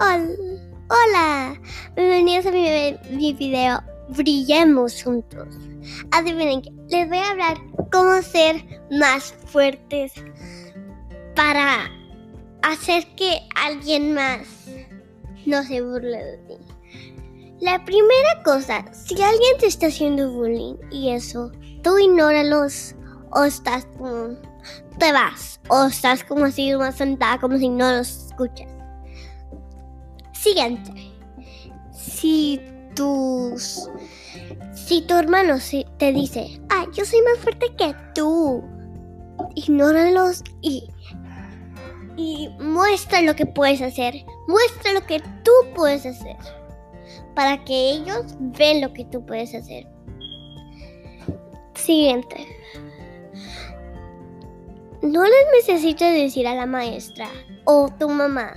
Hola, bienvenidos a mi, mi video Brillemos juntos. Adivinen que les voy a hablar cómo ser más fuertes para hacer que alguien más no se burle de ti. La primera cosa, si alguien te está haciendo bullying y eso, tú ignóralos o estás como te vas o estás como así más sentada como si no los escuchas. Siguiente. Si tus si tu hermano te dice, ah, yo soy más fuerte que tú, ignóralos y, y muestra lo que puedes hacer. Muestra lo que tú puedes hacer. Para que ellos vean lo que tú puedes hacer. Siguiente. No les necesitas decir a la maestra o tu mamá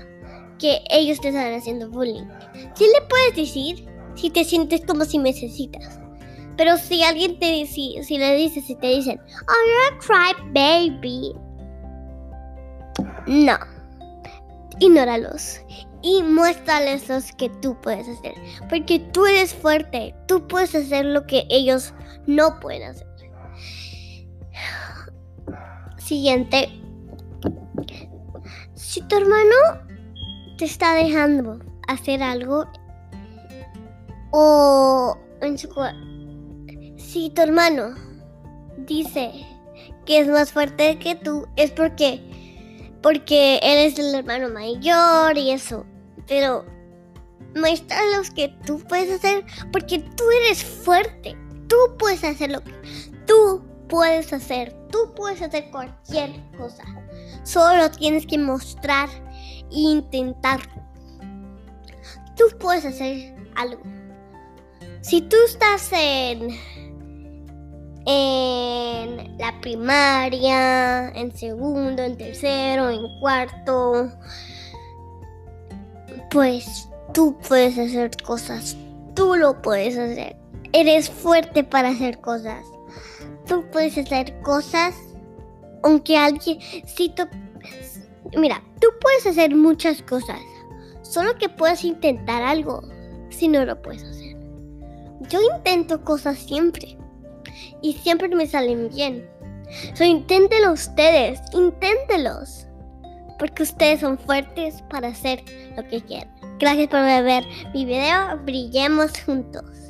que ellos te están haciendo bullying. Sí le puedes decir si te sientes como si necesitas. Pero si alguien te dice, si le dices, si te dicen, oh, you're a cry baby. No. Ignóralos. Y muéstrales lo que tú puedes hacer. Porque tú eres fuerte. Tú puedes hacer lo que ellos no pueden hacer. Siguiente. Si tu hermano te está dejando hacer algo o en su si tu hermano dice que es más fuerte que tú es porque porque él es el hermano mayor y eso pero muestra los que tú puedes hacer porque tú eres fuerte tú puedes hacer lo que tú puedes hacer tú puedes hacer cualquier cosa solo tienes que mostrar intentar. Tú puedes hacer algo. Si tú estás en, en la primaria, en segundo, en tercero, en cuarto, pues tú puedes hacer cosas. Tú lo puedes hacer. Eres fuerte para hacer cosas. Tú puedes hacer cosas aunque alguien, si tú, Mira, tú puedes hacer muchas cosas, solo que puedes intentar algo si no lo puedes hacer. Yo intento cosas siempre y siempre me salen bien. So, inténtelo ustedes, inténtelos, porque ustedes son fuertes para hacer lo que quieran. Gracias por ver mi video, brillemos juntos.